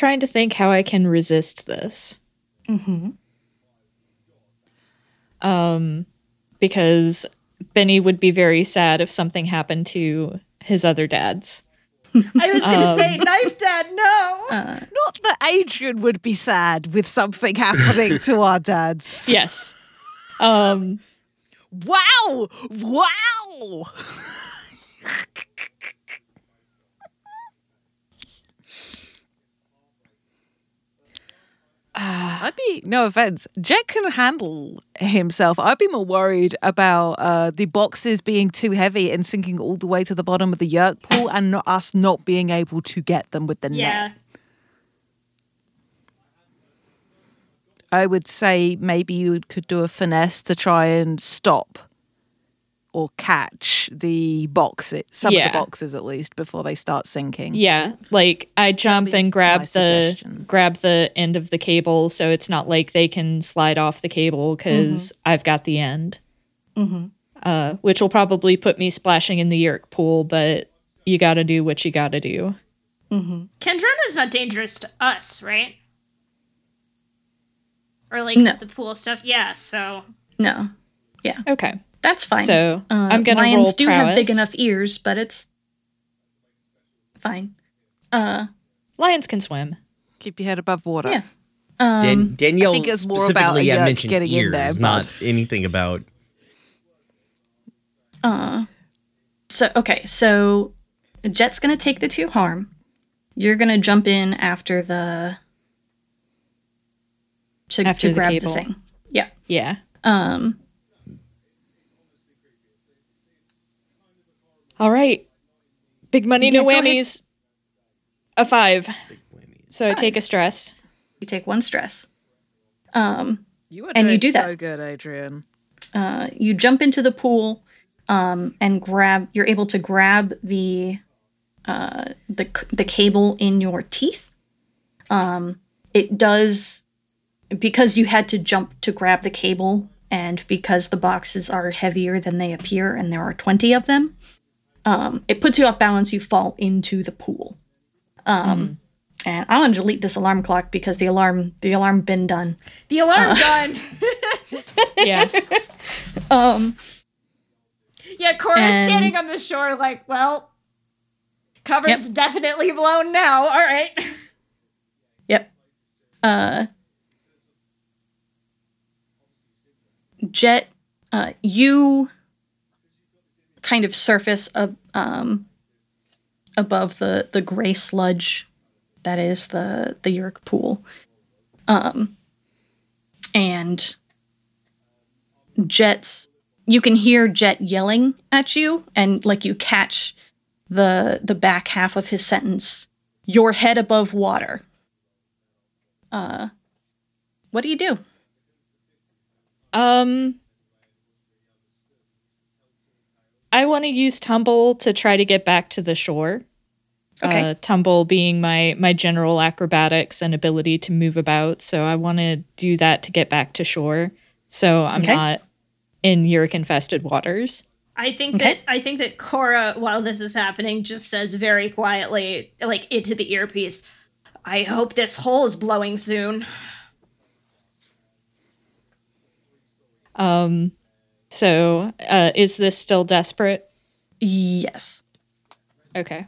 I'm trying to think how I can resist this. Mm-hmm. Um, because Benny would be very sad if something happened to his other dads. I was going to say, knife dad, no. Not that Adrian would be sad with something happening to our dads. Yes. Um, Wow! Wow! I'd be no offense. Jet can handle himself. I'd be more worried about uh, the boxes being too heavy and sinking all the way to the bottom of the Yeerk pool, and not, us not being able to get them with the net. I would say maybe you could do a finesse to try and stop or catch the boxes, some Yeah. of the boxes at least, before they start sinking. yeah, like I jump and grab the suggestion. grab the end of the cable, so it's not like they can slide off the cable mm-hmm. because I've got the end. Mm-hmm. Uh, which will probably put me splashing in the Yeerk pool, but you got to do what you got to do. Mm-hmm. Kandrona's not dangerous to us, right? Or like No. the pool stuff. Yeah, so No. Yeah. Okay, That's fine. So, uh, I'm gonna lions roll do have big enough ears, but it's fine. Uh, lions can swim. Keep your head above water. yeah. Um, Dan- Danielle think it's more about specifically a uh, Yeerk mentioned getting in ears, there, bud. not anything about. So okay, so Jet's gonna take the two harm. You're gonna jump in after the to, After to the grab cable. the thing. Yeah. Yeah. Um. All right. Big money, Yeah, no whammies. A five. So I take a stress. You take one stress. Um. You are And you doing do so that. good, Adrian. Uh. You jump into the pool. Um. And grab. You're able to grab the. Uh. The the cable in your teeth. Um. It does. Because you had to jump to grab the cable, and because the boxes are heavier than they appear, and there are twenty of them, um, it puts you off balance. You fall into the pool. Um, and I want to delete this alarm clock because the alarm the alarm been done. the alarm gun. Yeah. Um, yeah, Cora's And- standing on the shore, like, well, cover's definitely blown now. All right. Yep. Uh, Jet, uh, you kind of surface up, um, above the the gray sludge that is the the Yeerk pool. Um, and Jet's you can hear Jet yelling at you and like you catch the the back half of his sentence. Your head above water. Uh, what do you do? Um I want to use tumble to try to get back to the shore. Okay. Uh, tumble being my my general acrobatics and ability to move about, so I want to do that to get back to shore. So I'm Okay. not in Yeerk infested waters. I think Okay. that I think that Cora, while this is happening, just says very quietly, like into the earpiece, I hope this hole is blowing soon. Um so uh is this still desperate? Yes. Okay.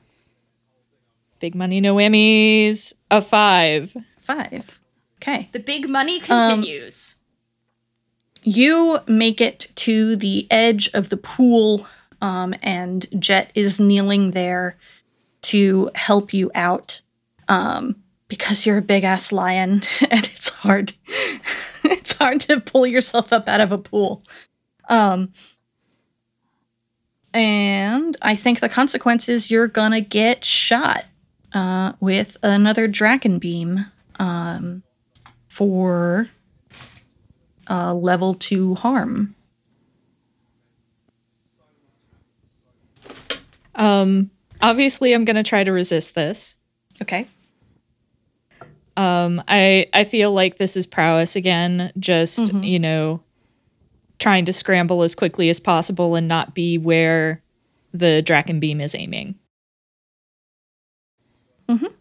Big money, no whammies. A five. Five. Okay. The big money continues. You make it to the edge of the pool, um, and Jet is kneeling there to help you out um, because you're a big ass lion and it's hard. it's hard to pull yourself up out of a pool. Um, and I think the consequence is you're gonna get shot uh, with another Dracon beam um, for uh, level two harm. Um obviously I'm going to try to resist this. Okay. Um, I I feel like this is prowess again. Just you know, trying to scramble as quickly as possible and not be where the Dracon beam is aiming. Mhm.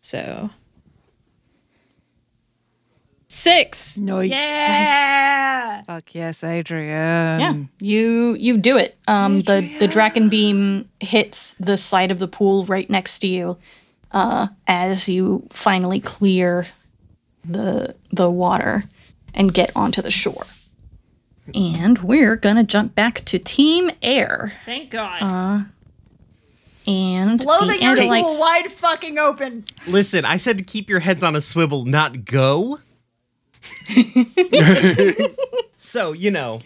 So six. Nice. Yeah. Fuck yes, Adrian. Yeah, you you do it. Um, the the Dracon beam hits the side of the pool right next to you, uh, as you finally clear the the water and get onto the shore. And we're gonna jump back to Team Air Thank God. and Blow the the ear Andalites- hole wide fucking open. Listen, I said to keep your heads on a swivel, not go. so, you know.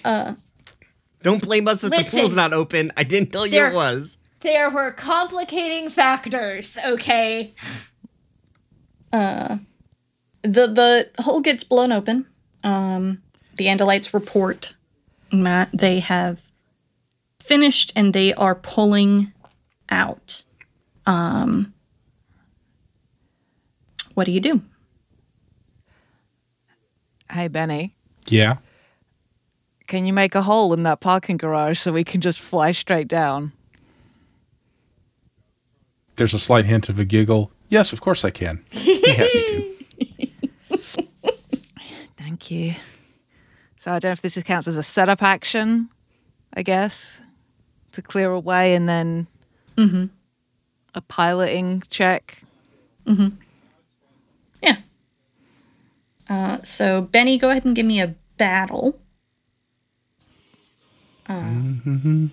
don't blame us if the pool's not open. I didn't tell you it was. There were complicating factors, okay? Uh, the the hole gets blown open. Um, the Andalites report that they have finished and they are pulling out. Um, what do you do? Hey, Benny, Yeah. can you make a hole in that parking garage so we can just fly straight down? There's a slight hint of a giggle. Yes, of course I can. Be happy to. Thank you. So I don't know if this counts as a setup action, I guess, to clear away and then mm-hmm. a piloting check. Mm-hmm. Yeah. Uh, so Benny, go ahead and give me a battle. Mm-hmm.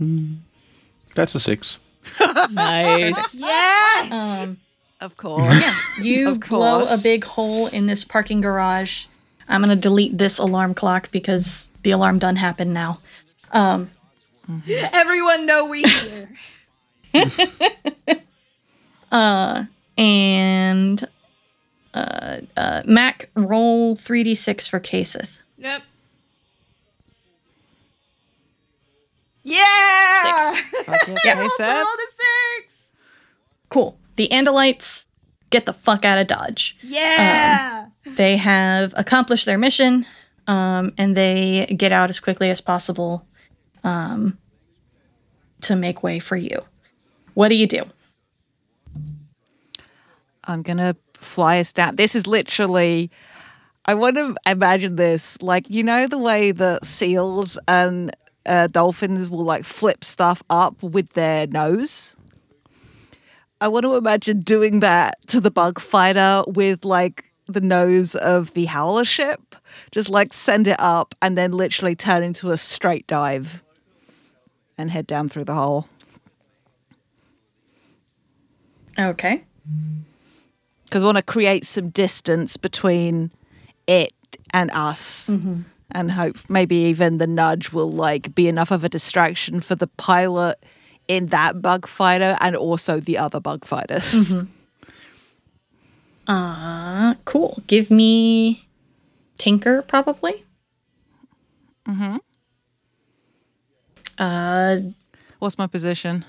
That's a six. Nice. Yes! Um, Of course. You Of blow a big hole in this parking garage. I'm gonna delete this alarm clock because the alarm done happened now. Everyone know we here. And uh, uh, Mac, roll 3d6 for Kaseth. Yep. Yeah! Six. Fuck yes, Yeah. I rolled a six! Cool. The Andalites get the fuck out of Dodge. Yeah! They have accomplished their mission, um, and they get out as quickly as possible um, to make way for you. What do you do? I'm gonna fly us down. This is literally. I want to imagine this, like you know, the way that seals and uh, dolphins will like flip stuff up with their nose. I want to imagine doing that to the bug fighter with like the nose of the howler ship. Just like send it up and then literally turn into a straight dive and head down through the hole. Okay. because I want to create some distance between it and us, mm-hmm. and hope maybe even the nudge will like be enough of a distraction for the pilot in that bug fighter and also the other bug fighters. Uh, cool. Give me Tinker, probably. Mm-hmm. Uh, What's my position?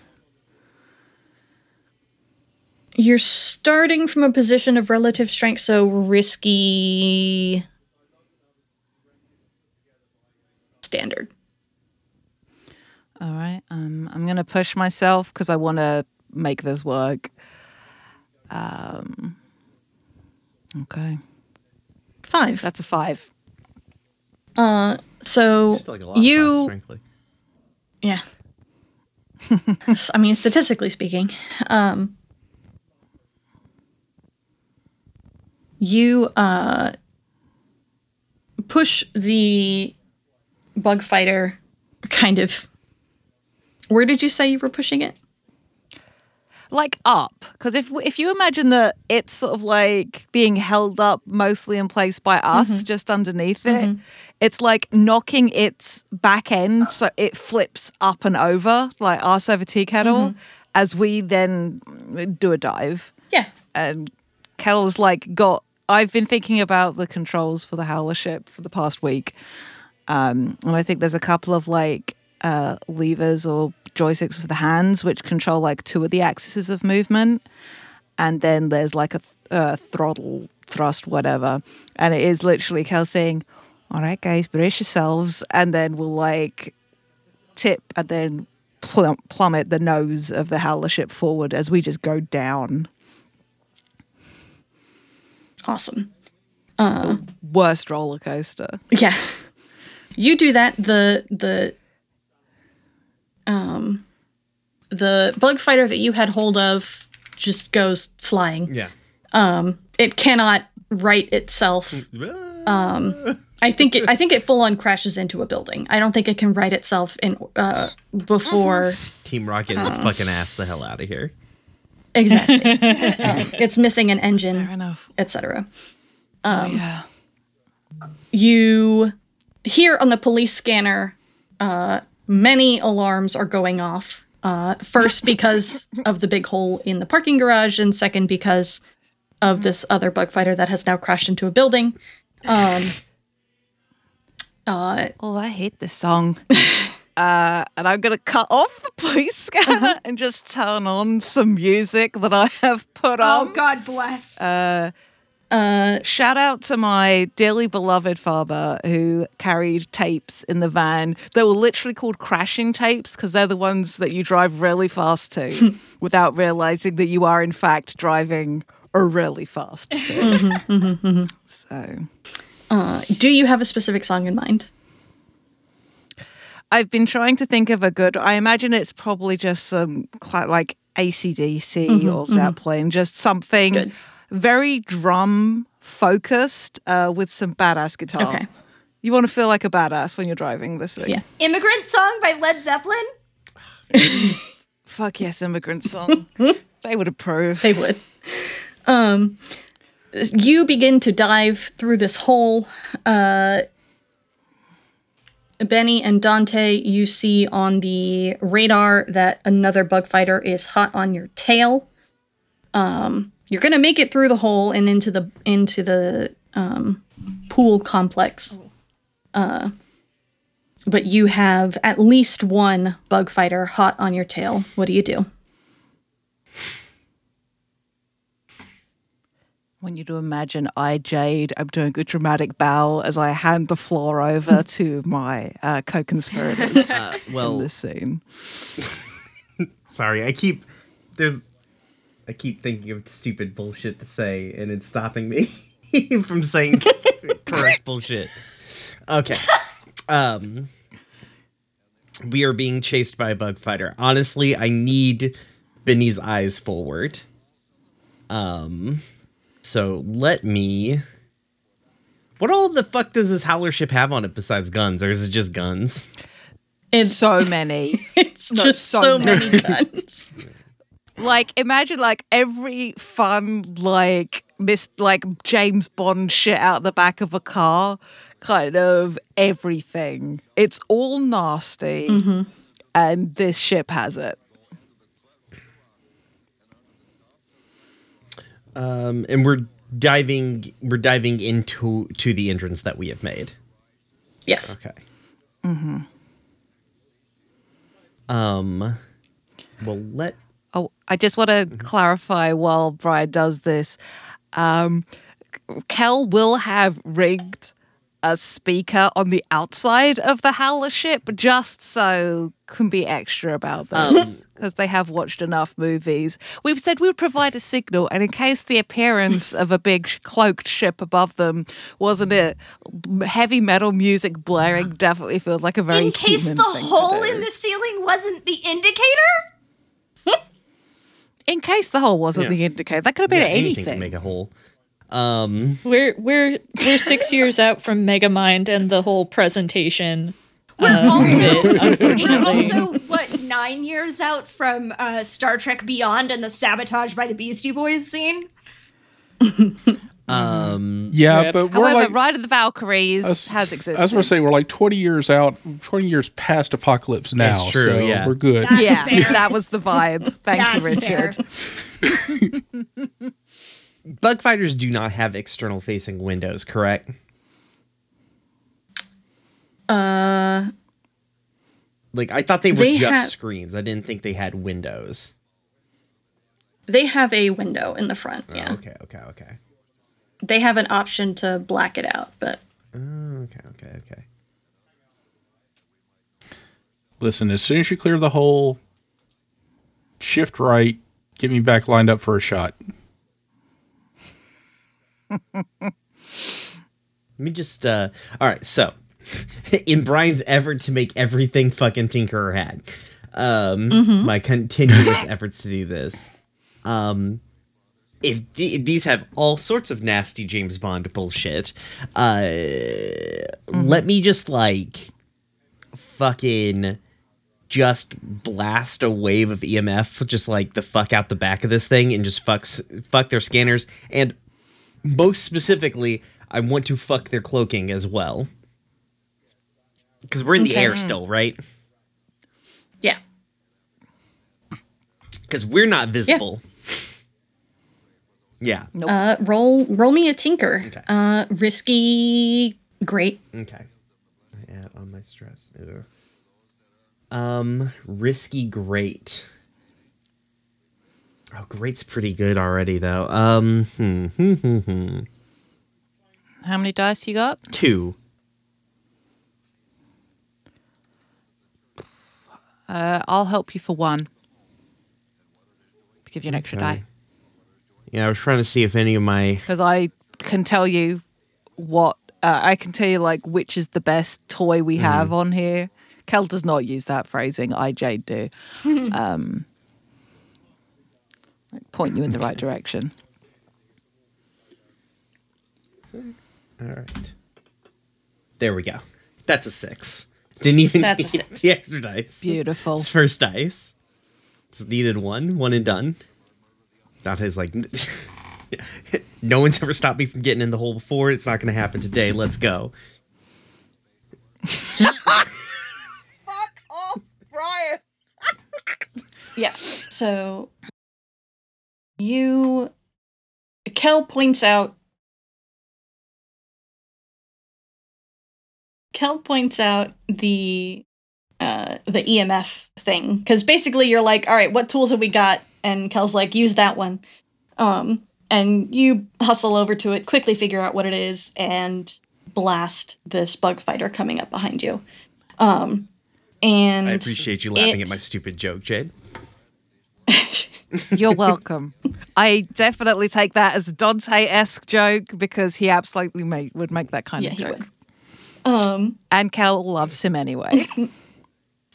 you're starting from a position of relative strength, so risky. Standard. All right, um, I'm gonna push myself because I want to make this work. Um, okay, Five. that's a five. Uh, so Just like a lot you, thoughts, frankly. yeah. S- I mean, statistically speaking, um, you uh, push the bug fighter kind of. Where did you say you were pushing it? like up because if if you imagine that it's sort of like being held up mostly in place by us mm-hmm. just underneath it mm-hmm. it's like knocking its back end so it flips up and over like arse over tea kettle mm-hmm. as we then do a dive Yeah. and Kettle's like got I've been thinking about the controls for the howler ship for the past week. Um, and I think there's a couple of like uh, levers or joysticks for the hands which control like two of the axes of movement. And then there's like a th- uh, throttle, thrust, whatever. And it is literally Kel saying, All right, guys, brace yourselves. And then we'll like tip and then plum- plummet the nose of the howler ship forward as we just go down. Awesome. Worst roller coaster. Yeah. You do that, the the um the bug fighter that you had hold of just goes flying. Yeah. Um, it cannot right itself. Um I think it I think it full on crashes into a building. I don't think it can right itself in uh before Team Rocket, let's fucking ass the hell out of here. exactly. Um, it's missing an engine, enough. etc. oh, yeah. you here on the police scanner uh, many alarms are going off uh, first because of the big hole in the parking garage and second because of this other bug fighter that has now crashed into a building um, uh, Oh, I hate this song. uh, and I'm going to cut off the police scanner and just turn on some music that I have put on. Oh. God bless. Uh, shout out to my dearly beloved father who carried tapes in the van. They were literally called crashing tapes because they're the ones that you drive really fast to without realizing that you are, in fact, driving a really fast mm-hmm, to. Mm-hmm, mm-hmm. So. Uh, do you have a specific song in mind I've been trying to think of a good. I imagine it's probably just some like ACDC or Zeppelin, just something Good. Very drum focused uh, with some badass guitar. Okay. You want to feel like a badass when you're driving this thing. Yeah. Immigrant song by Led Zeppelin? Fuck yes, immigrant song. they would approve. they would um, you begin to dive through this hole uh, Benny and Dante, you see on the radar that another bug fighter is hot on your tail. Um, you're gonna make it through the hole and into the into the um, pool complex. Uh, but you have at least one bug fighter hot on your tail. What do you do? want you to imagine I, Jade, I'm doing a dramatic bow as I hand the floor over to my uh, co-conspirators Uh, in well, this scene. sorry, I keep there's I keep thinking of stupid bullshit to say, and it's stopping me from saying correct bullshit. Okay, um, we are being chased by a bug fighter. Honestly, I need Benny's eyes forward. Um, so let me. What all the fuck does this howler ship have on it besides guns, or is it just guns? so many. It's No, just so so many guns. Like imagine like every fun like miss like James Bond shit out the back of a car, kind of everything. It's all nasty, and this ship has it. Um, and we're diving we're diving into to the entrance that we have made. Yes. Okay. Mm-hmm. Um well let Oh, I just want to clarify while Brian does this. Um, Kel will have rigged a speaker on the outside of the Howler ship just so can be extra about this because they have watched enough movies. We've said we would provide a signal, and in case the appearance of a big cloaked ship above them wasn't it, heavy metal music blaring definitely feels like a very In case human the thing hole in the ceiling wasn't the indicator? In case the hole wasn't Yeah. the indicator, that could have been yeah, anything anything. can make a hole. Um We're we're we're six years out from Megamind and the whole presentation. We're uh, also bit, we're also what nine years out from uh, Star Trek Beyond and the sabotage by the Beastie Boys scene. um Yeah, Rip. but we're However, like, Ride of the Valkyries as- has existed. I was going to say we're like 20 years out, 20 years past apocalypse now. It's true, so yeah. we're good. That's yeah, fair. that was the vibe. Thank you, Richard. bug fighters do not have external facing windows, correct? Uh, Like I thought they were They just have- screens. I didn't think they had windows. they have a window in the front. Oh, Yeah, okay, okay, okay. They have an option to black it out, but Oh, okay, okay, okay. Listen, as soon as you clear the hole, shift right, get me back lined up for a shot. Let me just uh all right, so in Brian's effort to make everything fucking Tinkerer had, um my continuous efforts to do this. Um if th- these have all sorts of nasty James Bond bullshit, uh let me just like fucking just blast a wave of EMF just like the fuck out the back of this thing and just fucks fuck their scanners and most specifically I want to fuck their cloaking as well. Cuz we're in the air still, right? Yeah. Cuz we're not visible. Yeah. Uh, roll roll me a tinker. Okay. Uh, risky. Great. Okay. I add on my stress. Ugh. Um, risky great. Oh, great's pretty good already though. Um, hmm, hmm, hmm, hmm. How many dice you got? two. Uh, I'll help you for one. Give you an extra Okay. die Yeah, I was trying to see if any of my because I can tell you what uh, I can tell you like which is the best toy we have on here. Kel does not use that phrasing. I Jade do. um, point you in the right direction. All right. There we go. That's a six. Didn't even That's a need six. the extra dice. Beautiful. It's first dice. Just needed one, one and done. Not his like. no one's ever stopped me from getting in the hole before. It's not going to happen today. Let's go. Fuck off, Brian. Yeah. So you Kel points out Kel points out the uh the EMF thing cuz basically you're like, "All right, what tools have we got?" And Kel's like, "Use that one." Um and you hustle over to it, quickly figure out what it is and blast this bug fighter coming up behind you. Um and I appreciate you laughing at my stupid joke, Jade. You're welcome. I definitely take that as a Dante esque joke because he absolutely ma- would make that kind Yeah, of he joke. would. Um And Kel loves him anyway.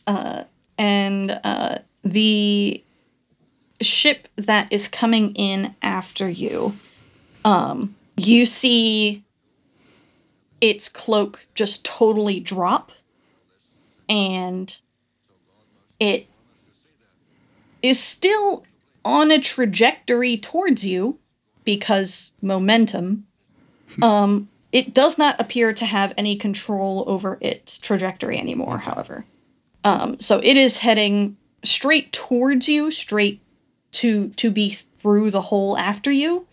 and uh, the ship that is coming in after you, um, you see its cloak just totally drop, and it is still on a trajectory towards you because momentum. Um, it does not appear to have any control over its trajectory anymore, however. Um, so it is heading straight towards you, straight to to be through the hole after you.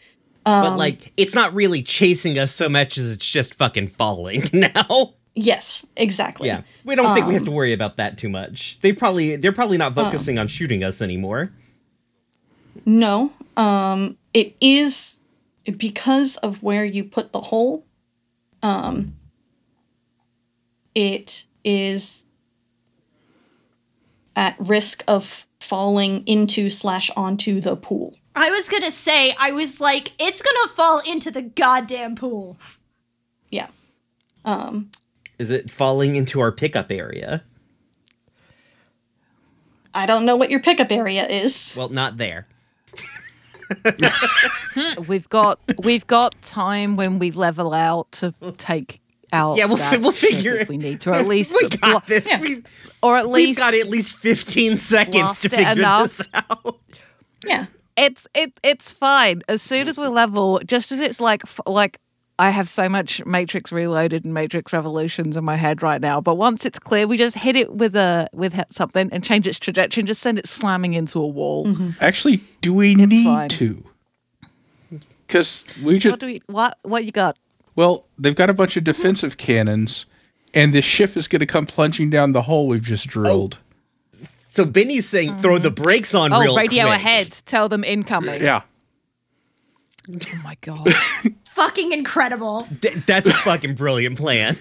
but like, it's not really chasing us so much as it's just fucking falling now. Yes, exactly. Yeah, we don't think we have to worry about that too much. They probably they're probably not focusing on shooting us anymore. No. Um it is because of where you put the hole. Um it is at risk of falling into slash onto the pool. I was gonna say, I was like, it's gonna fall into the goddamn pool. Yeah. Um, Is it falling into our pickup area? I don't know what your pickup area is. Well, not there. we've got we've got time when we level out to take out. Yeah, we'll that fi- we'll figure if it- we need to. or At least we got this. yeah. We've, or at least we've got at least 15 seconds to figure enough. this out. Yeah. it's it it's fine. As soon as we're level, just as it's like like I have so much Matrix Reloaded and Matrix Revolutions in my head right now. But once it's clear, we just hit it with a with something and change its trajectory and just send it slamming into a wall. Mm-hmm. Actually, do we need fine. to? Because we What just do we what what you got? Well, they've got a bunch of defensive cannons, and this ship is going to come plunging down the hole we've just drilled. So Benny's saying throw the brakes on real. Oh, real radio quick. ahead. Tell them incoming. Yeah, Oh my god. Fucking incredible. Th- that's a fucking brilliant plan.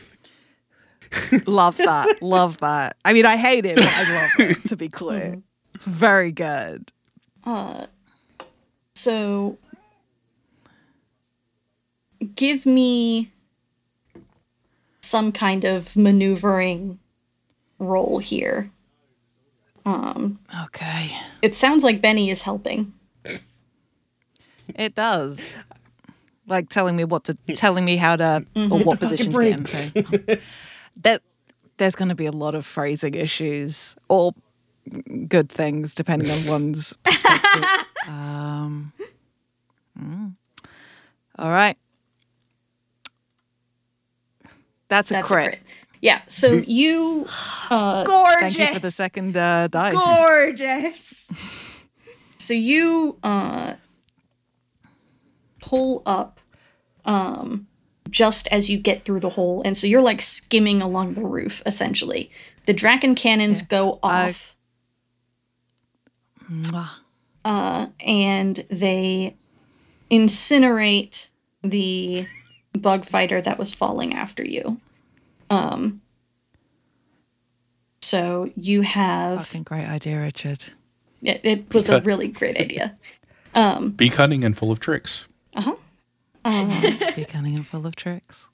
love that. Love that. I mean, I hate it, but I love it. To be clear, it's very good. Uh, So give me some kind of maneuvering role here. Um, Okay. It sounds like Benny is helping. It does. Like telling me what to, telling me how to, or what position to get into. that there's going to be a lot of phrasing issues or good things depending on one's perspective. um, mm. All right. That's a That's crit. a crit. Yeah. So you Gorgeous. Thank you for the second uh, dice. Gorgeous. so you uh pull up um just as you get through the hole and so you're like skimming along the roof essentially. The Dracon cannons go off Mwah. and they incinerate the bug fighter that was falling after you. Um so you have Fucking great idea, Richard. it, it was a really great idea. Um, Be cunning and full of tricks. Uh huh. Uh, be cunning and full of tricks.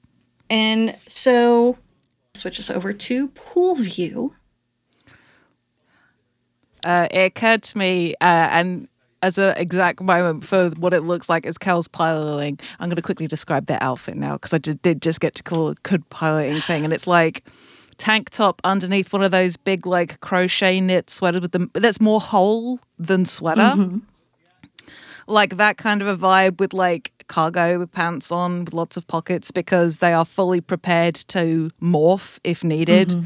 And so switch us over to pool view. uh, it occurred to me, uh, and as an exact moment for what it looks like as Kel's piloting, I'm going to quickly describe their outfit now because I just, did just get to call it good piloting thing, and it's like tank top underneath one of those big like crochet knit sweaters with the that's more hole than sweater. Mm-hmm. Like that kind of a vibe with like cargo pants on with lots of pockets because they are fully prepared to morph if needed mm-hmm.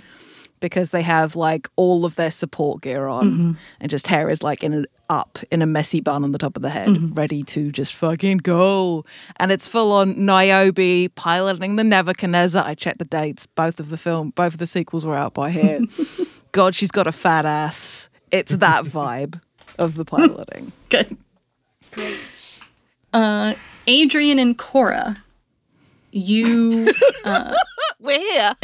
Because they have like all of their support gear on. Mm-hmm. And just hair is like in a, up in a messy bun on the top of the head mm-hmm. ready to just fucking go. And it's full on Niobe piloting the Nebuchadnezzar. I checked the dates. Both of the film both of the sequels were out by here. God she's got a fat ass. It's that vibe of the piloting. Good. Great. Uh, Adrian and Cora, you uh, we're here.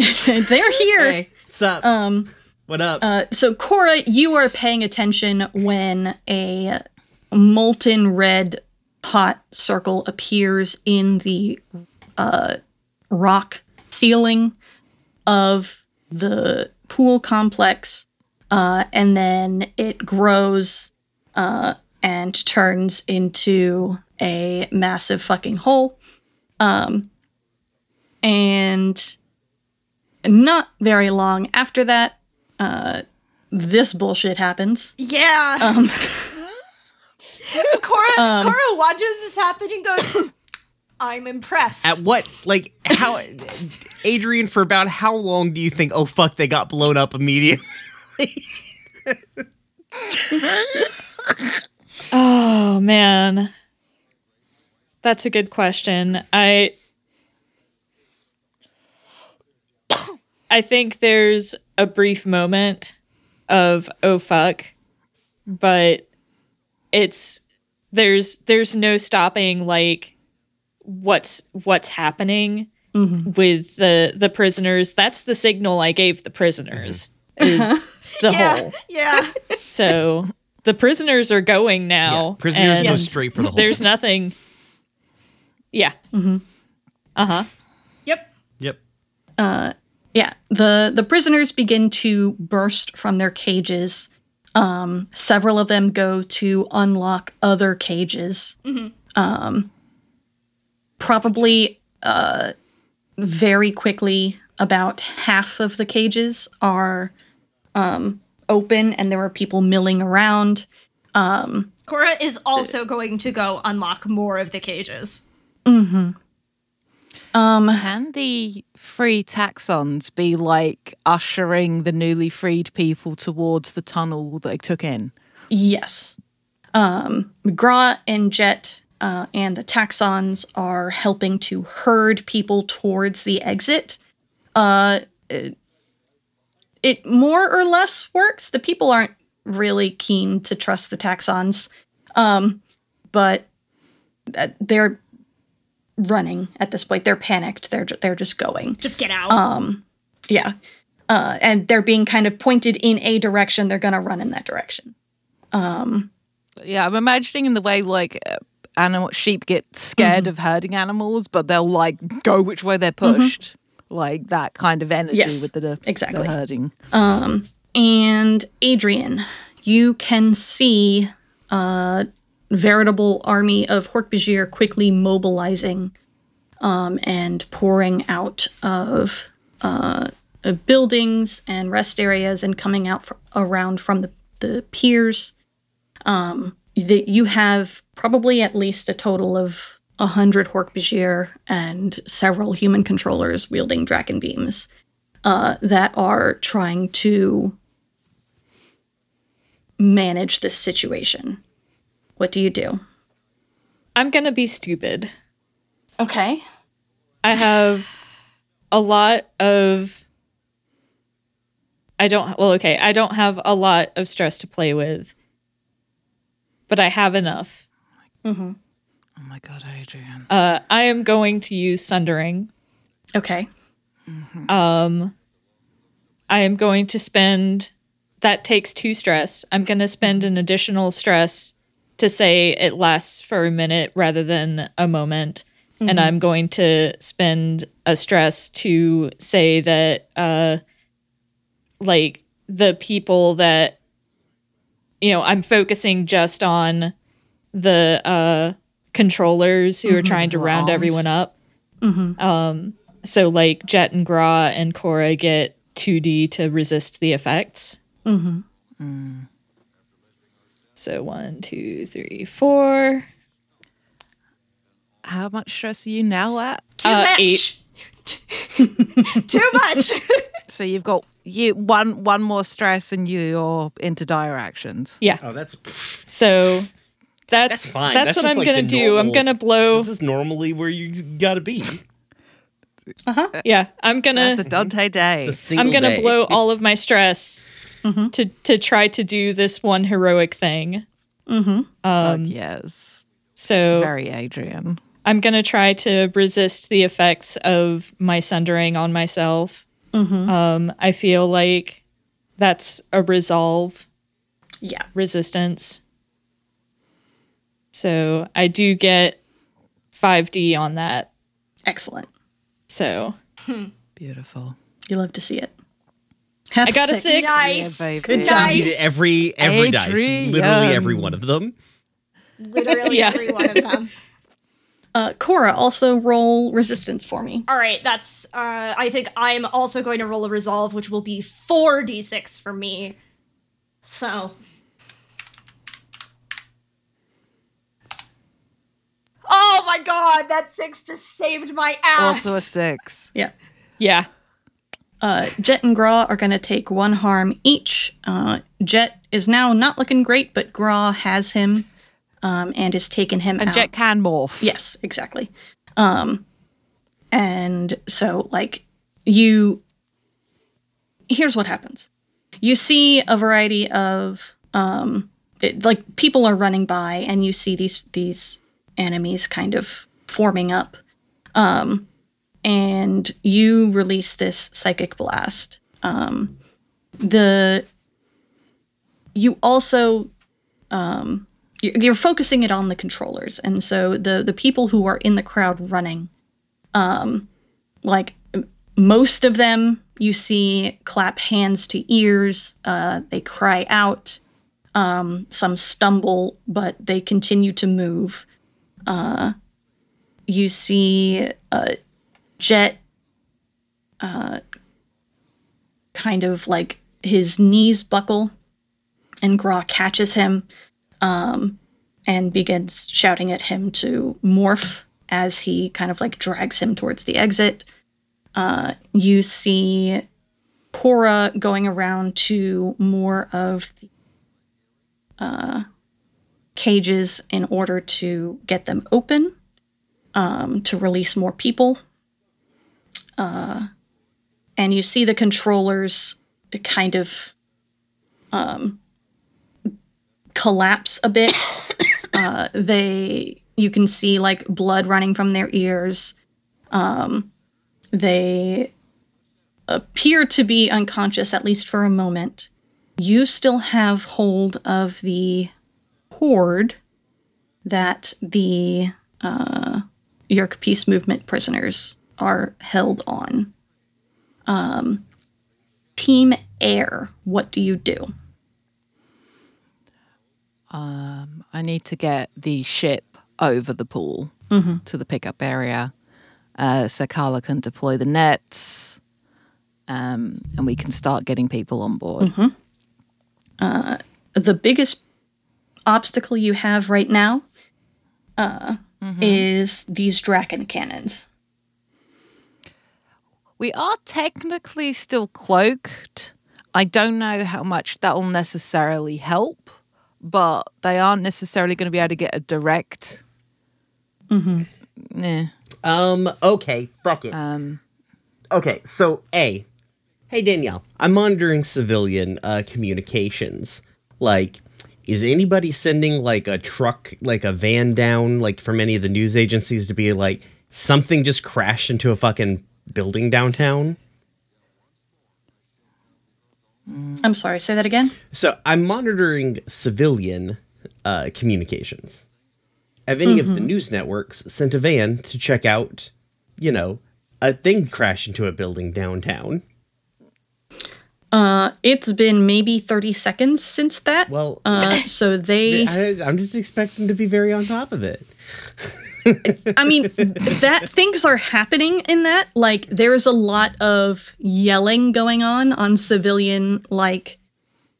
They're here. Hey, what's up? Um, what up? Uh, so Cora, you are paying attention when a molten red hot circle appears in the uh, rock ceiling of the pool complex, uh, and then it grows uh, and turns into a massive fucking hole. Um, and not very long after that, uh, this bullshit happens. Yeah. Um, Cora, Cora watches this happen and goes, I'm impressed. At what? Like how? Adrian, for about how long do you think? Oh fuck, they got blown up immediately. Oh man. That's a good question. I I think there's a brief moment of oh fuck, but it's there's there's no stopping like what's what's happening with the the prisoners. That's the signal I gave the prisoners is the yeah. hole. Yeah. So the prisoners are going now. Yeah, prisoners go straight for the hole. There's nothing. Yeah. Mm-hmm. Uh huh. Yep. Yep. Yeah, the the prisoners begin to burst from their cages. Um, several of them go to unlock other cages. Um, probably uh, very quickly, about half of the cages are um, open, and there are people milling around. Cora is also going to go unlock more of the cages. Can the free taxxons be like ushering the newly freed people towards the tunnel they took in? Yes. Um, McGraw and Jet uh, and the Taxxons are helping to herd people towards the exit. Uh, it, it more or less works. The people aren't really keen to trust the Taxxons, um, but uh, they're running at this point. They're panicked. They're ju- they're just going. Just get out. Um, yeah. Uh, and they're being kind of pointed in a direction. They're gonna run in that direction. Um, yeah, I'm imagining in the way like uh, animal sheep get scared of herding animals, but they'll like go which way they're pushed. Like that kind of energy Yes, with the, the exactly. herding. Um, And Adrian, you can see a veritable army of Hork-Bajir quickly mobilizing um, and pouring out of uh, buildings and rest areas and coming out fr- around from the, the piers. Um, that you have probably at least a total of a hundred Hork-Bajir and several human controllers wielding Dracon beams uh, that are trying to manage this situation. What do you do? I'm gonna be stupid. Okay. I have a lot of. I don't. Well, okay. I don't have a lot of stress to play with, but I have enough. Mm-hmm. Oh my god, Adrian. Uh, I am going to use Sundering. Okay. Um I am going to spend. That takes two stress. I'm going to spend an additional stress to say it lasts for a minute rather than a moment. And I'm going to spend a stress to say that, uh, like, the people that, you know, I'm focusing just on the uh, controllers who are trying to round Round. everyone up. Um, so, like, Jet and Gra and Cora get 2D to resist the effects. Mm-hmm. So one, two, three, four. How much stress are you now at? Too Uh, much. eight. Too much. So you've got you one one more stress and you're into dire actions. Yeah. Oh, that's So that's that's fine. That's, what I'm like gonna the do. I'm gonna blow. This is normally where you gotta be. Uh huh. Yeah, I'm gonna. That's a Dante day. It's a single I'm gonna day. blow all of my stress Mm-hmm. to to try to do this one heroic thing. Mm-hmm. Um, Fuck yes. So Very Adrian. I'm gonna try to resist the effects of my sundering on myself. Mm-hmm. Um, I feel like that's a resolve Yeah. resistance. So I do get 5D on that. Excellent. So hmm. Beautiful. You love to see it. I got a six. nice. Yeah, baby. Good You job. need every every dice, literally every one of them. Literally Yeah. every one of them. Uh, Cora, also roll resistance for me. All right, that's. Uh, I think I'm also going to roll a resolve, which will be four d6 for me. So. Oh my god, that six just saved my ass. Also a six. Yeah. Yeah. Uh, Jet and Gra are going to take one harm each. Uh, Jet is now not looking great, but Gra has him um, and has taken him out. And out. Jet can morph. Yes, exactly. Um, and so, like, you. Here's what happens you see a variety of. Um, it, like, people are running by, and you see these, these enemies kind of forming up. Um, and you release this psychic blast. Um, the. You also you- you're focusing it on the controllers and so the the people who are in the crowd running um like most of them you see clap hands to ears uh they cry out um some stumble but they continue to move uh you see uh jet uh kind of like his knees buckle and Gra catches him um, and begins shouting at him to morph as he kind of like drags him towards the exit. Uh, you see Cora going around to more of the uh, cages in order to get them open um, to release more people. Uh, and you see the controllers kind of collapse a bit. uh, they, you can see like blood running from their ears. Um, they appear to be unconscious, at least for a moment. You still have hold of the cord that the uh, Yeerk Peace Movement prisoners are held on. Um, Team Air, what do you do? I need to get the ship over the pool to the pickup area uh, so Carla can deploy the nets um, and we can start getting people on board. the biggest obstacle you have right now uh, is these Dracon cannons. We are technically still cloaked. I don't know how much that will necessarily help, but they aren't necessarily going to be able to get a direct. Mm-hmm. Nah. Um, okay, fuck it. Um, Okay, so A. Hey Danielle, I'm monitoring civilian uh, communications. Like, is anybody sending like a truck, like a van down, like from any of the news agencies to be like, something just crashed into a fucking building downtown? I'm sorry, say that again. So I'm monitoring civilian uh, communications. Have any of the news networks sent a van to check out, you know, a thing crash into a building downtown? Uh, it's been maybe 30 seconds since that. Well, uh, so they, I, I'm just expecting to be very on top of it. I mean, that things are happening in that. Like, there's a lot of yelling going on on civilian, like,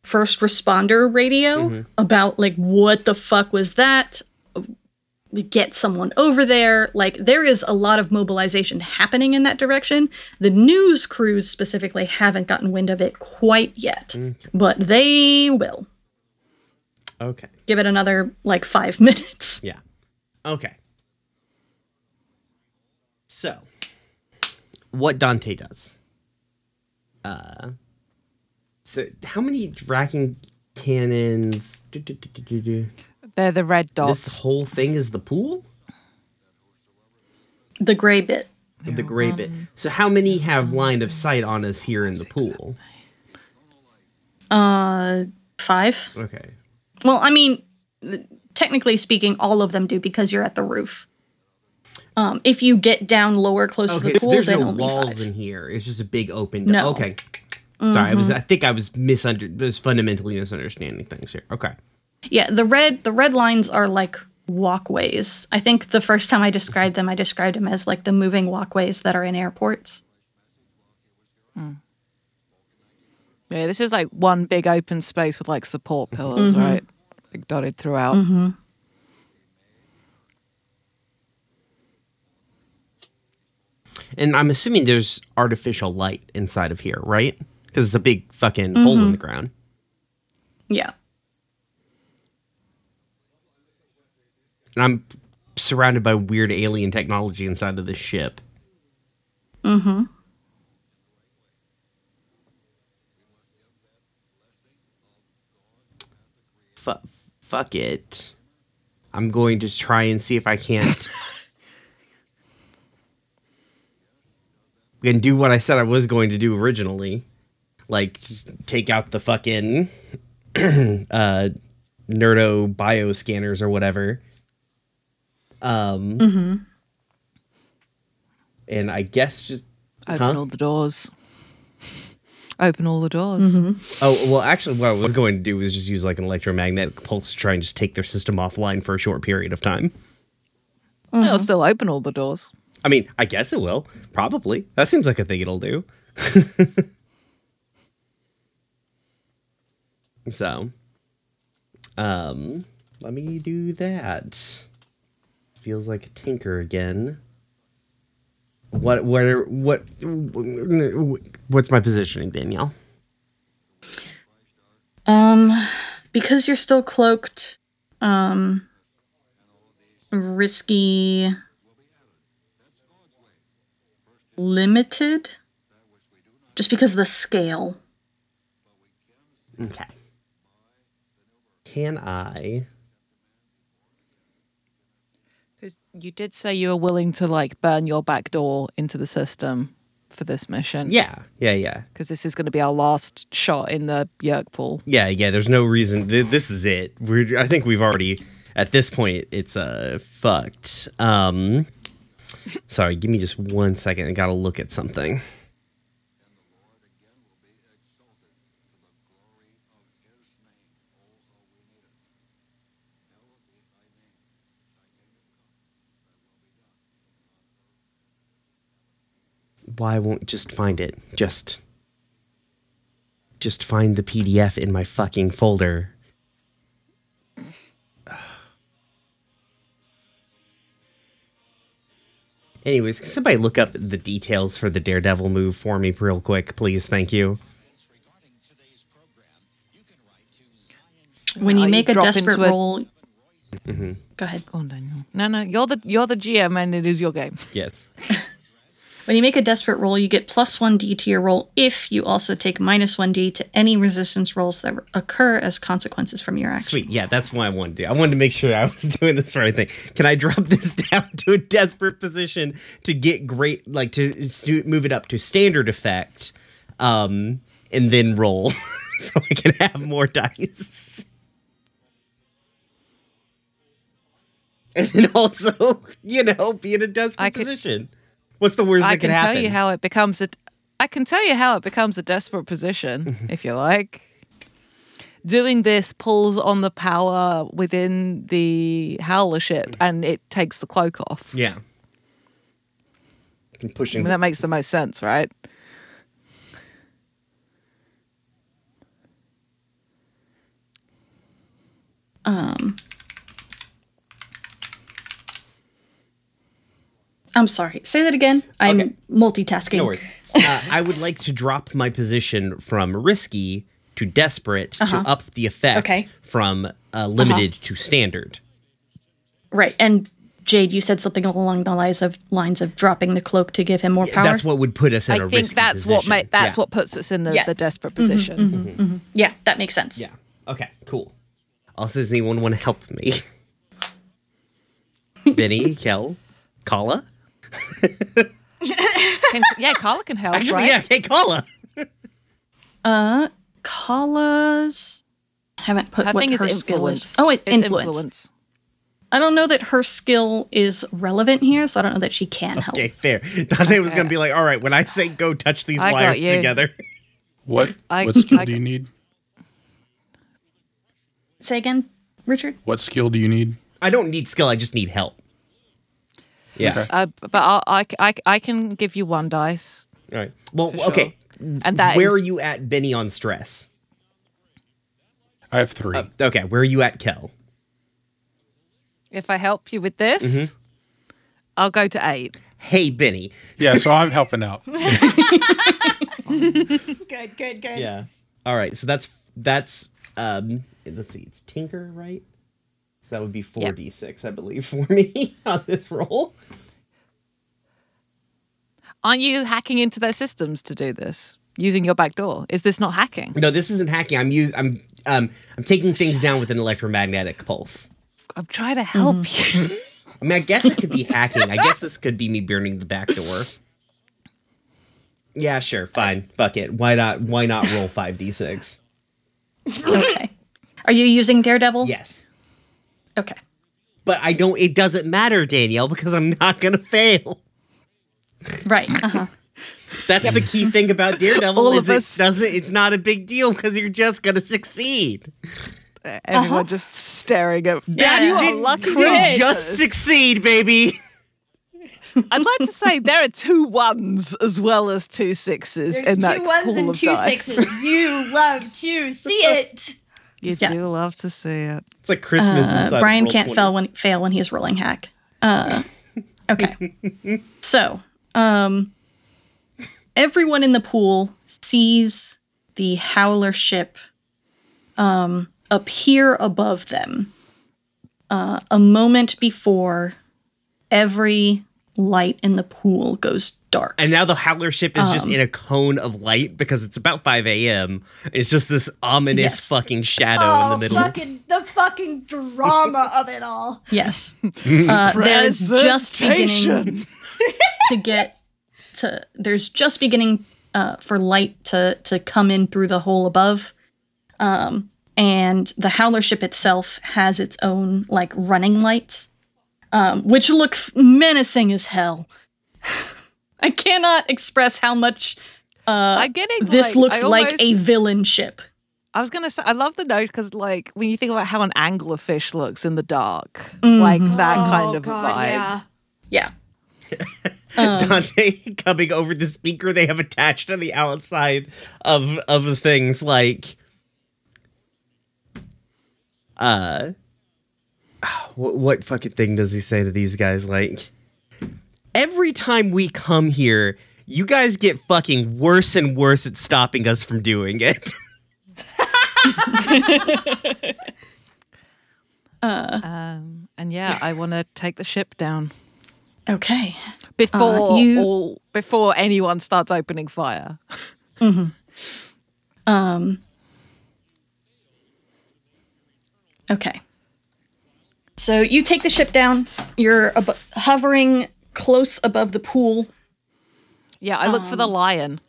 first responder radio mm-hmm. about, like, what the fuck was that? Get someone over there. Like, there is a lot of mobilization happening in that direction. The news crews specifically haven't gotten wind of it quite yet, mm. but they will. Okay. Give it another, like, five minutes. Yeah. Okay. So, what Dante does. Uh. So, how many racking cannons? do, do, do, do, do, do. they're the red dots. This whole thing is the pool? The gray bit. the gray bit. So, how many have line of sight on us here in the pool? Uh, five. Okay. Well, I mean, technically speaking, all of them do because you're at the roof. Um, if you get down lower, close to Okay, the so pool, there's then no only walls five. in here. It's just a big open. No. Okay. Sorry, I was. Mm-hmm. I think I was misunder. Was fundamentally misunderstanding things here. Okay. Yeah, the red the red lines are like walkways. I think the first time I described them, I described them as like the moving walkways that are in airports. Hmm. Yeah, this is like one big open space with like support pillars, mm-hmm. right? Like dotted throughout. Mm-hmm. And I'm assuming there's artificial light inside of here, right? Because it's a big fucking hole in the ground. Yeah. And I'm surrounded by weird alien technology inside of this ship. Mm-hmm. Fu- fuck it. I'm going to try and see if I can't. and do what I said I was going to do originally. Like, take out the fucking uh, nerdo bio scanners or whatever. Um, and I guess just Open Huh? all the doors. Open all the doors. oh well, actually, what I was going to do was just use like an electromagnetic pulse to try and just take their system offline for a short period of time. It'll still open all the doors. I mean, I guess it will. Probably. That seems like a thing it'll do. so, um, let me do that. Feels like a tinker again. What? What? What? What's my positioning, Danielle? Um, because you're still cloaked, um, risky, limited, just because of the scale. Okay. Can I? 'Cause You did say you were willing to like burn your back door into the system for this mission. Yeah. Yeah. Yeah. Because this is going to be our last shot in the Yeerk pool. Yeah, yeah. There's no reason. Th- this is it. We're. I think we've already at this point, it's uh fucked. Um, sorry, give me just one second. I gotta look at something. Why won't just find it? Just just find the PDF in my fucking folder. Anyways, can somebody look up the details for the Daredevil move for me real quick, please? Thank you. When you Uh, you make a desperate into a- roll, go ahead. Go on, Daniel. No, no, you're the you're the GM, and it is your game. Yes. When you make a desperate roll, you get plus 1d to your roll if you also take minus 1d to any resistance rolls that occur as consequences from your action. Sweet. Yeah, that's what I wanted to do. I wanted to make sure I was doing this right thing. Can I drop this down to a desperate position to get great, like to, to move it up to standard effect, um, and then roll so I can have more dice? And then also, you know, be in a desperate I could- position. What's the worst I that could can tell you how it becomes a. I can tell you how it becomes a desperate position, mm-hmm. if you like. Doing this pulls on the power within the howler ship, mm-hmm. and it takes the cloak off. yeah. Can I pushing mean, that makes the most sense, right? Um, I'm sorry. Say that again. I'm Okay. multitasking. No worries. Uh, I would like to drop my position from risky to desperate to up the effect Uh-huh. Okay. Uh-huh. from uh, limited to standard. Right. And Jade, you said something along the lines of lines of dropping the cloak to give him more power. That's what would put us in I a think risky that's what position. ma- that's Yeah. what puts us in the, Yeah. the desperate position. yeah, that makes sense. Yeah. Okay. Cool. Also, does anyone want to help me? Benny, Kel, Kala? Can- yeah, Carla can help, Actually, right? yeah. Hey, Kala. Kala's uh, I haven't put Her what thing is her skill influence. is. Oh, wait, It's influence. influence. I don't know that her skill is relevant here, so I don't know that she can help. Okay, fair. Dante was gonna be like, "All right, when I say go, touch these I wires together." What I- what skill I- do you need? Say again, Richard. What skill do you need? I don't need skill. I just need help. Yeah. Okay. Uh, but I'll, I, I, I can give you one dice, Right. Well, sure. okay. and that Where is- are you at, Benny, on stress? I have three. Okay, where are you at, Kel? If I help you with this, Mm-hmm. I'll go to eight. Hey, Benny. yeah, so I'm helping out. Good, good, good. Yeah. All right. So that's that's um. Let's see. It's Tinker, right? So that would be four d six, I believe, for me on this roll. Aren't you hacking into their systems to do this using your back door? Is this not hacking? No, this isn't hacking. I'm use. I'm um. I'm taking things down with an electromagnetic pulse. I'm trying to help Mm-hmm. you. I mean, I guess it could be hacking. I guess this could be me burning the back door. Yeah, sure, fine. Fuck it. Why not? Why not roll five d six? Okay. Are you using Daredevil? Yes. Okay. But I don't. It doesn't matter, Danielle, because I'm not gonna fail. Right. Uh-huh. That's the key thing about Daredevil All is of it us- doesn't. It's not a big deal because you're just gonna succeed. Everyone just staring at. Yeah, you are lucky. you just succeed, baby. I'd like to say there are two ones as well as two sixes There's in that two ones pool and of two dice. sixes. You love to see it. You Yeah. do love to see it. It's like Christmas Uh, inside. Brian Roll20. can't fail when fail when he's rolling hack. Uh, okay. so, um, everyone in the pool sees the Howler ship um, appear above them. Uh, a moment before every light in the pool goes dark. And now the Howler ship is Um, just in a cone of light because it's about 5 a.m. It's just this ominous Yes. fucking shadow in the middle. Oh, fucking the fucking drama of it all. Yes. Uh, there's just beginning to get to there's just beginning uh, for light to to come in through the hole above. Um, and the howler ship itself has its own like running lights, um, which look f- menacing as hell. I cannot express how much I'm getting this like, looks I like a villain ship. I was gonna say I love the note because like when you think about how an anglerfish looks in the dark, like that kind of vibe. Yeah. Dante coming over the speaker they have attached on the outside of of the things like uh what, what fucking thing does he say to these guys like every time we come here you guys get fucking worse and worse at stopping us from doing it Um, and yeah, I want to take the ship down Okay. before Uh, you- all before anyone starts opening fire. Um. Okay. So you take the ship down. You're abo- hovering close above the pool. Yeah, I look for the um, lion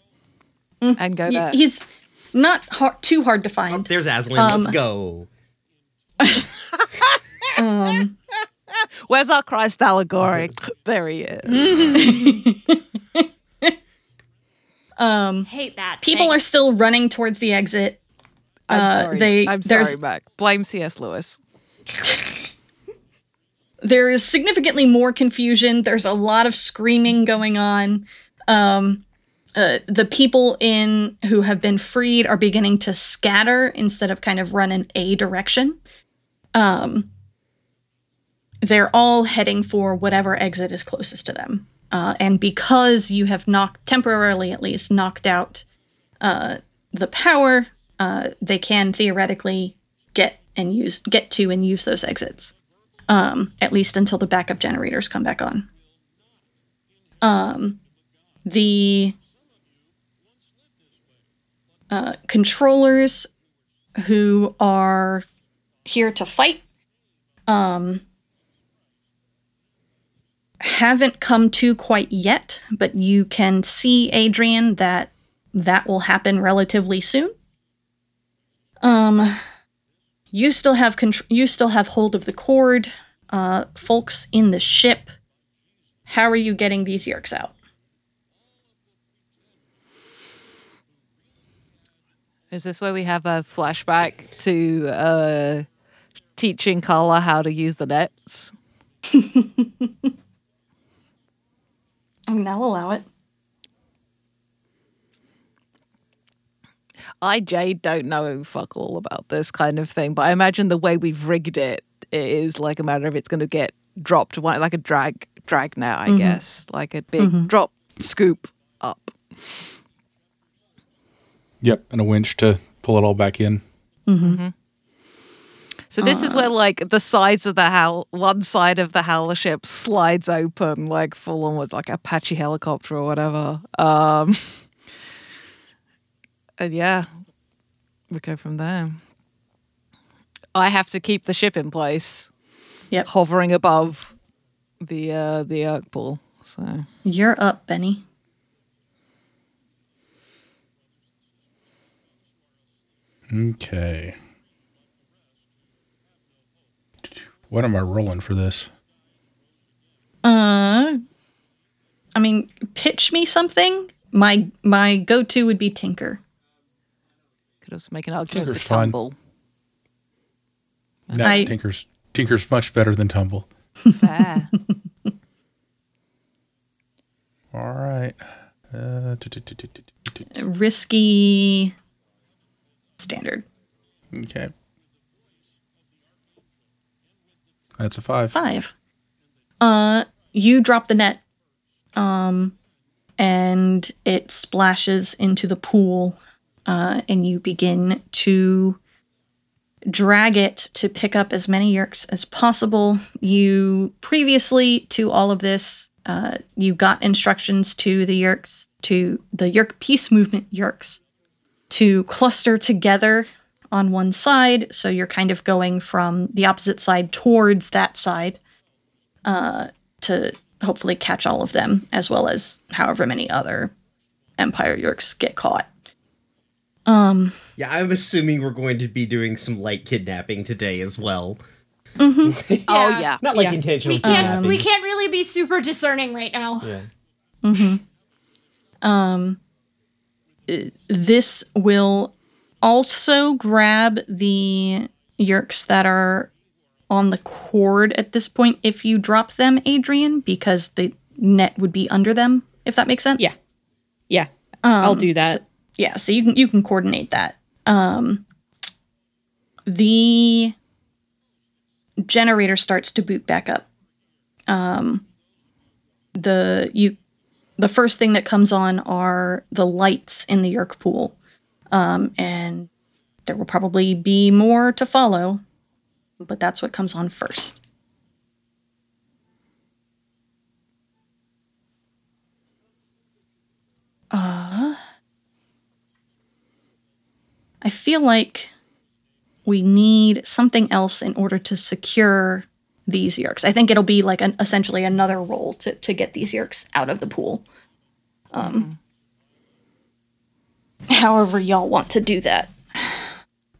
mm, and go Y- there. He's not hard, too hard to oh, find. there's Aslan um, let's go um, Where's our Christ allegory? there he is. Hate that. People are still running towards the exit. I'm Uh, sorry. they- I'm sorry, Mac. Blame C.S. Lewis. There is significantly more confusion. There's a lot of screaming going on. Um, uh, the people in who have been freed are beginning to scatter instead of kind of run in a direction. Um, they're all heading for whatever exit is closest to them. Uh, and because you have knocked temporarily, at least, knocked out uh, the power, uh, they can theoretically get and use get to and use those exits um, at least until the backup generators come back on. Um, the uh, controllers who are here to fight um, haven't come to quite yet, but you can see, Adrian, that that will happen relatively soon. Um, you still have contr- you still have hold of the cord uh folks in the ship. How are you getting these yeerks out? Is this where we have a flashback to uh, teaching Carla how to use the nets? i mean i'll allow it I, Jade, don't know fuck all about this kind of thing, but I imagine the way we've rigged it is like a matter of it's going to get dropped, like a drag drag net, I mm-hmm. guess, like a big mm-hmm. drop scoop up. Yep, and a winch to pull it all back in. Mm-hmm. So this is uh. where like the sides of the howl, one side of the howler ship slides open, like full on with like Apache helicopter or whatever. Um, and yeah, we go from there. I have to keep the ship in place, yep hovering above the uh, the Yeerk pool. So you're up benny Okay. What am I rolling for this? uh i mean pitch me something my my go-to would be tinker could also make an argument Tinker's for fun. tumble. No, I- Tinker's Tinker's much better than Tumble. Fair. All right. Uh, risky standard Okay. That's a five. five uh you drop the net um and it splashes into the pool uh and you begin to drag it to pick up as many yeerks as possible you previously to all of this uh you got instructions to the yeerks to the yeerk peace movement yeerks to cluster together on one side so you're kind of going from the opposite side towards that side to hopefully catch all of them, as well as however many other Empire Yeerks get caught. Yeah, I'm assuming we're going to be doing some light kidnapping today as well. mm-hmm Oh yeah. Not like Yeah. intentional We can't kidnapping. we can't really be super discerning right now. Yeah. Mhm. Um this will also grab the yeerks that are on the cord at this point if you drop them, Adrian, because the net would be under them, if that makes sense. Yeah. Yeah. I'll do that. Yeah so you can you can coordinate that. Um the generator starts to boot back up. Um the you the first thing that comes on are the lights in the yeerk pool. Um and there will probably be more to follow but that's what comes on first I feel like we need something else in order to secure these yeerks. I think it'll be like an essentially another role to, to get these yeerks out of the pool. Um, However, y'all want to do that.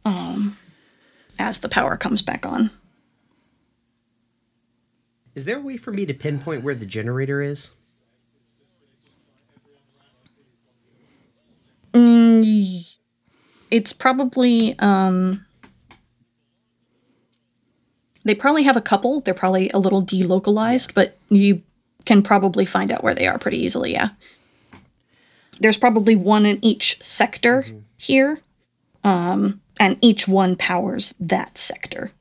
Um, as the power comes back on. Is there a way for me to pinpoint where the generator is? It's probably um they probably have a couple. They're probably a little delocalized, but you can probably find out where they are pretty easily, yeah. There's probably one in each sector here. Um and each one powers that sector.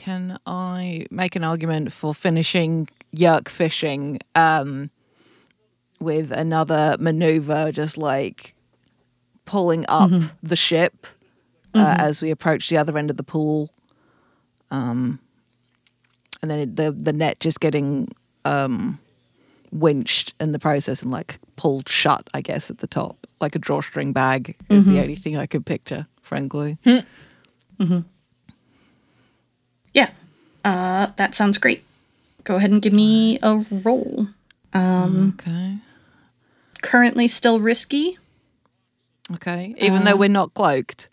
Can I make an argument for finishing yeerk fishing um, with another maneuver, just like pulling up the ship uh, as we approach the other end of the pool, um, and then the the net just getting um, winched in the process and like pulled shut, I guess, at the top, like a drawstring bag is the only thing I could picture, frankly. Yeah. Uh that sounds great. Go ahead and give me a roll. Okay. Currently still risky. Okay. Even though um, we're not cloaked.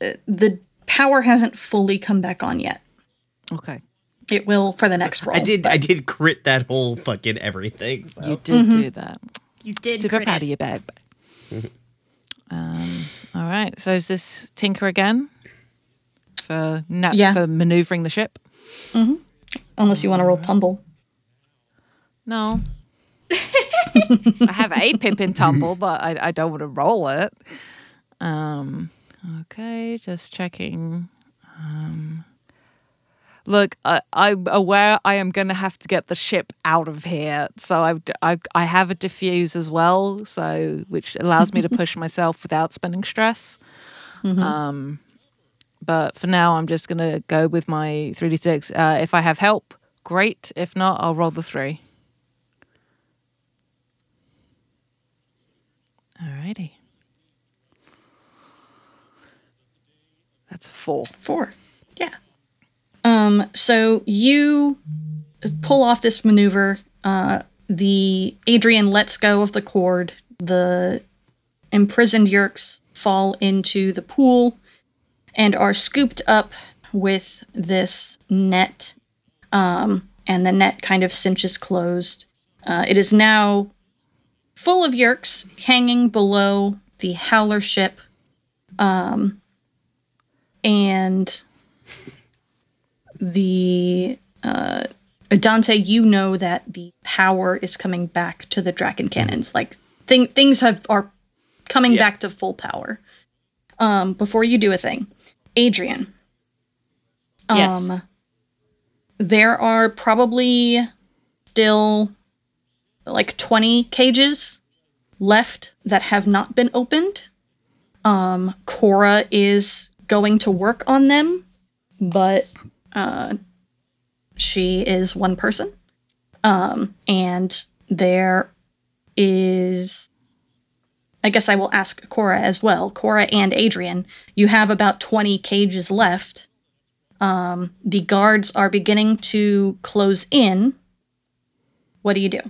Uh, the power hasn't fully come back on yet. Okay. It will for the next roll. I did. I did crit that whole fucking everything. So. You did do mm-hmm. that. You did Super crit proud it. of you, babe. um, all right. So is this Tinker again? For na- Yeah. for maneuvering the ship? Mm-hmm. Unless you want to roll tumble. No. I have a pip in tumble, but I, I don't want to roll it. Um, okay, just checking. Um, look, I, I'm aware I am going to have to get the ship out of here, so I've, I I have a diffuse as well, so which allows me to push myself without spending stress. Um, but for now, I'm just going to go with my 3d6. Uh, if I have help, great. If not, I'll roll the three. Alrighty. That's a four. Four. Yeah. Um, so you pull off this maneuver. Uh, the Adrian lets go of the cord. The imprisoned Yeerks fall into the pool and are scooped up with this net. Um, and the net kind of cinches closed. Uh, it is now full of Yeerks hanging below the Howler ship. Um, and the uh, Dante, you know that the power is coming back to the Dracon cannons. Like thing, things have are coming Yeah. back to full power. Um, before you do a thing, Adrian, Yes. um, there are probably still like 20 cages left that have not been opened. Um, Cora is going to work on them, but uh, she is one person. Um, and there is. I guess I will ask Cora as well. Cora and Adrian, you have about 20 cages left. Um, the guards are beginning to close in. What do you do?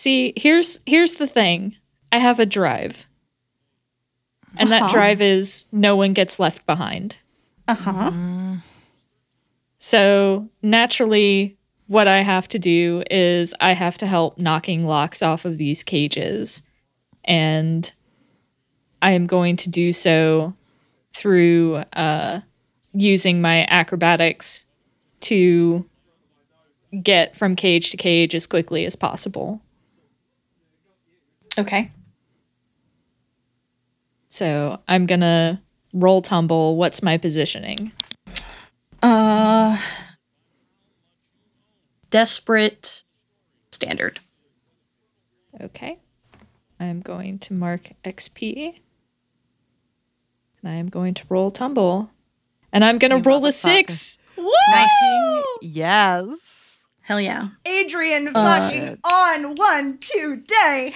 See, here's here's the thing. I have a drive. And that drive is no one gets left behind. Uh-huh. So naturally, what I have to do is I have to help knocking locks off of these cages. And I am going to do so through uh, using my acrobatics to get from cage to cage as quickly as possible. Okay. So I'm going to roll tumble. What's my positioning? Uh desperate standard. Okay. I'm going to mark XP. And I am going to roll tumble. And I'm going to roll a motherfucker. six. Nice. Yes. Hell yeah. Adrian fucking on one today.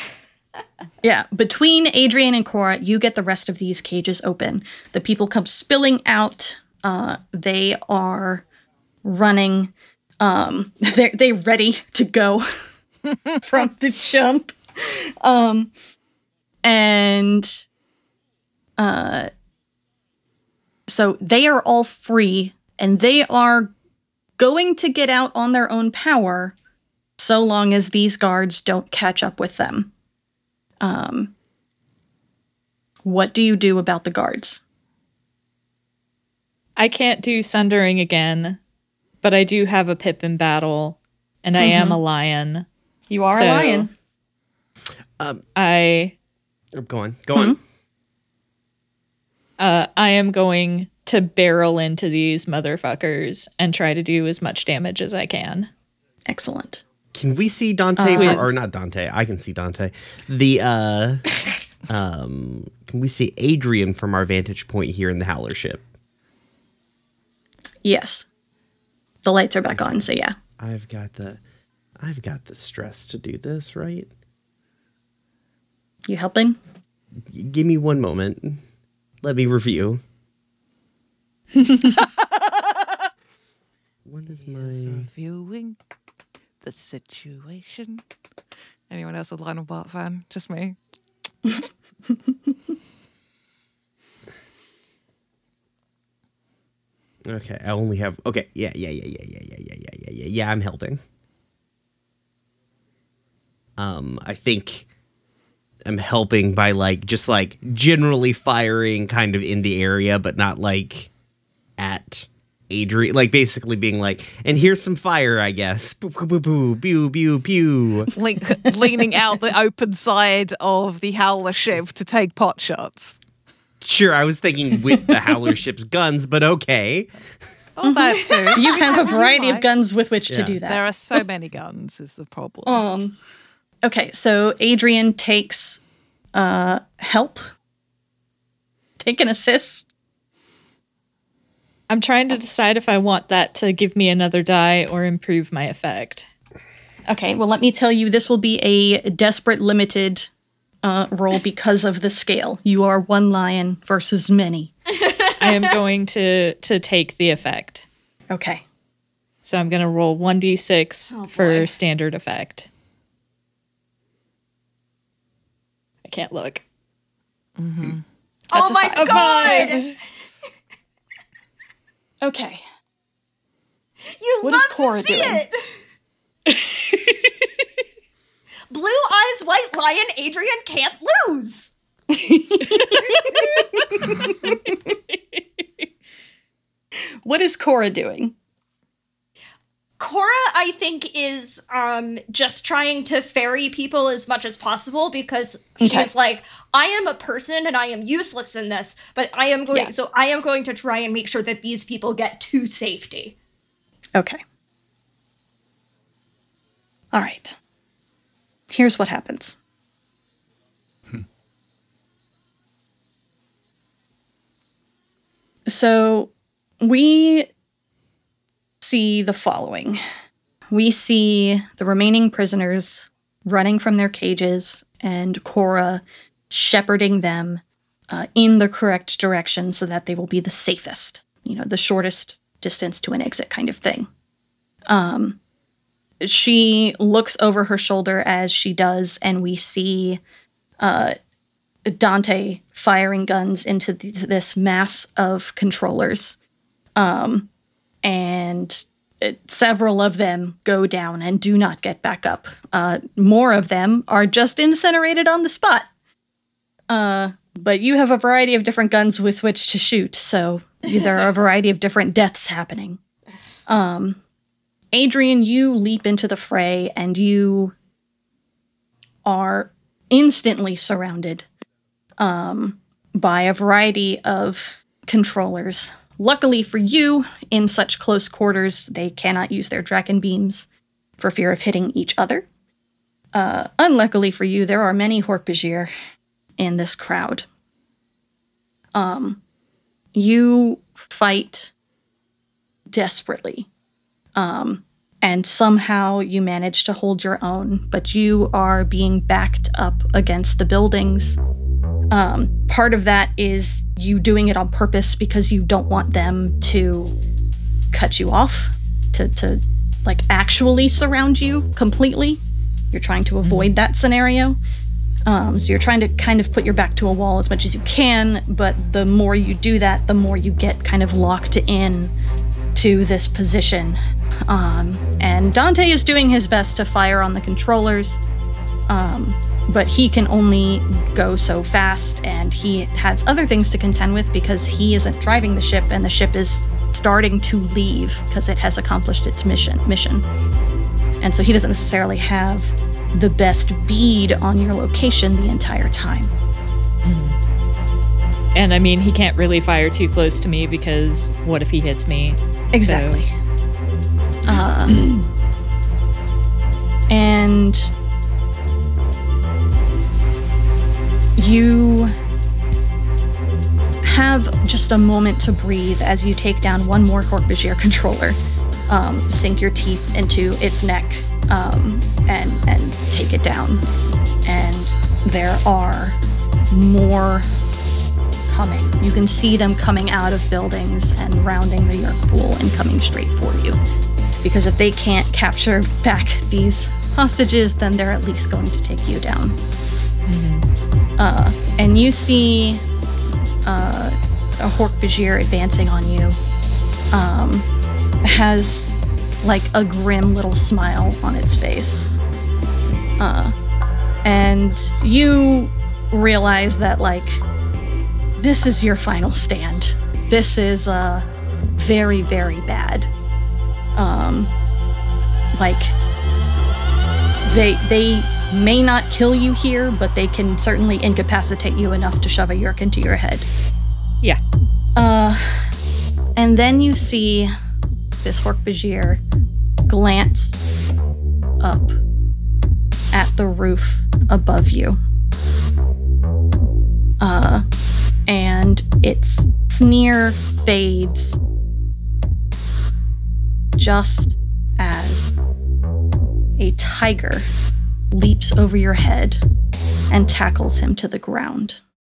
Yeah, between Adrian and Cora, you get the rest of these cages open. The people come spilling out. Uh, they are running. Um, they're they ready to go from the jump. Um, and uh, so they are all free, and they are going to get out on their own power, so long as these guards don't catch up with them. Um, what do you do about the guards? I can't do sundering again, but I do have a pip in battle, and I am a lion. You are So- a lion. Um, I Go on. Go on. uh, I am going to barrel into these motherfuckers and try to do as much damage as I can. Excellent. Can we see Dante from- or not Dante? I can see Dante. The uh um can we see Adrian from our vantage point here in the Howler ship? Yes. The lights are back on, so yeah. I've got the I've got the stress to do this, right? You helping? Give me one moment. Let me review. what is my Reviewing the situation. Anyone else a Lionel Bart fan? Just me. Okay, I only have okay, yeah, yeah, yeah, yeah, yeah, yeah, yeah, yeah, yeah, yeah, I'm helping. Um, I think I'm helping by like just like generally firing kind of in the area, but not like Adrian like basically being like, and here's some fire, I guess. Boo boo boo boo pew pew. Le- leaning out the open side of the Howler ship to take pot shots. Sure, I was thinking with the Howler ship's guns, but okay. Oh, that too. You have a variety of guns with which to do that. There are so many guns, is the problem. Um, okay, so Adrian takes uh help. Take an assist. I'm trying to decide if I want that to give me another die or improve my effect. Okay, well let me tell you this will be a desperate limited uh roll because of the scale. You are one lion versus many. I am going to to take the effect. Okay. So I'm going to roll 1d6 for standard effect. I can't look. Mm-hmm. oh my god! Okay. You What love is Cora to see doing? it. Blue eyes, white lion. Adrian can't lose. What is Cora doing? Cora, I think, is um just trying to ferry people as much as possible because Okay. she's like, I am a person and I am useless in this, but I am going Yeah. so I am going to try and make sure that these people get to safety. Okay. All right. Here's what happens. So we see the following we see the remaining prisoners running from their cages and Cora shepherding them uh, in the correct direction so that they will be the safest, you know, the shortest distance to an exit kind of thing. Um, she looks over her shoulder as she does, and we see uh, Dante firing guns into th- this mass of controllers. Um, and several of them go down and do not get back up. Uh, more of them are just incinerated on the spot. Uh, but you have a variety of different guns with which to shoot, so there are a variety of different deaths happening. Um, Adrian, you leap into the fray and you are instantly surrounded um, by a variety of controllers. Luckily for you, in such close quarters, they cannot use their Dracon beams for fear of hitting each other. Uh, unluckily for you, there are many Hork-Bajir in this crowd. Um, you fight desperately. Um, and somehow you manage to hold your own, but you are being backed up against the buildings. Um, part of that is you doing it on purpose because you don't want them to cut you off, to, to like actually surround you completely. You're trying to avoid that scenario. Um, so you're trying to kind of put your back to a wall as much as you can, but the more you do that, the more you get kind of locked in to this position. Um, and Dante is doing his best to fire on the controllers, um, but he can only go so fast, and he has other things to contend with because he isn't driving the ship, and the ship is starting to leave because it has accomplished its mission. Mission, and so he doesn't necessarily have the best bead on your location the entire time. And I mean, he can't really fire too close to me because what if he hits me? Exactly. So, Uh, and you have just a moment to breathe as you take down one more Hork-Bajir controller, um, sink your teeth into its neck, um, and and take it down. And there are more coming. You can see them coming out of buildings and rounding the Yeerk pool and coming straight for you. Because if they can't capture back these hostages, then they're at least going to take you down. Uh, and you see uh, a Hork-Bajir advancing on you. Um, has like a grim little smile on its face. Uh, and you realize that like this is your final stand. This is uh very very bad. Um like they they may not kill you here, but they can certainly incapacitate you enough to shove a yeerk into your head. yeah. Uh and then you see this Hork-Bajir glance up at the roof above you. Uh, and its sneer fades just as a tiger leaps over your head and tackles him to the ground.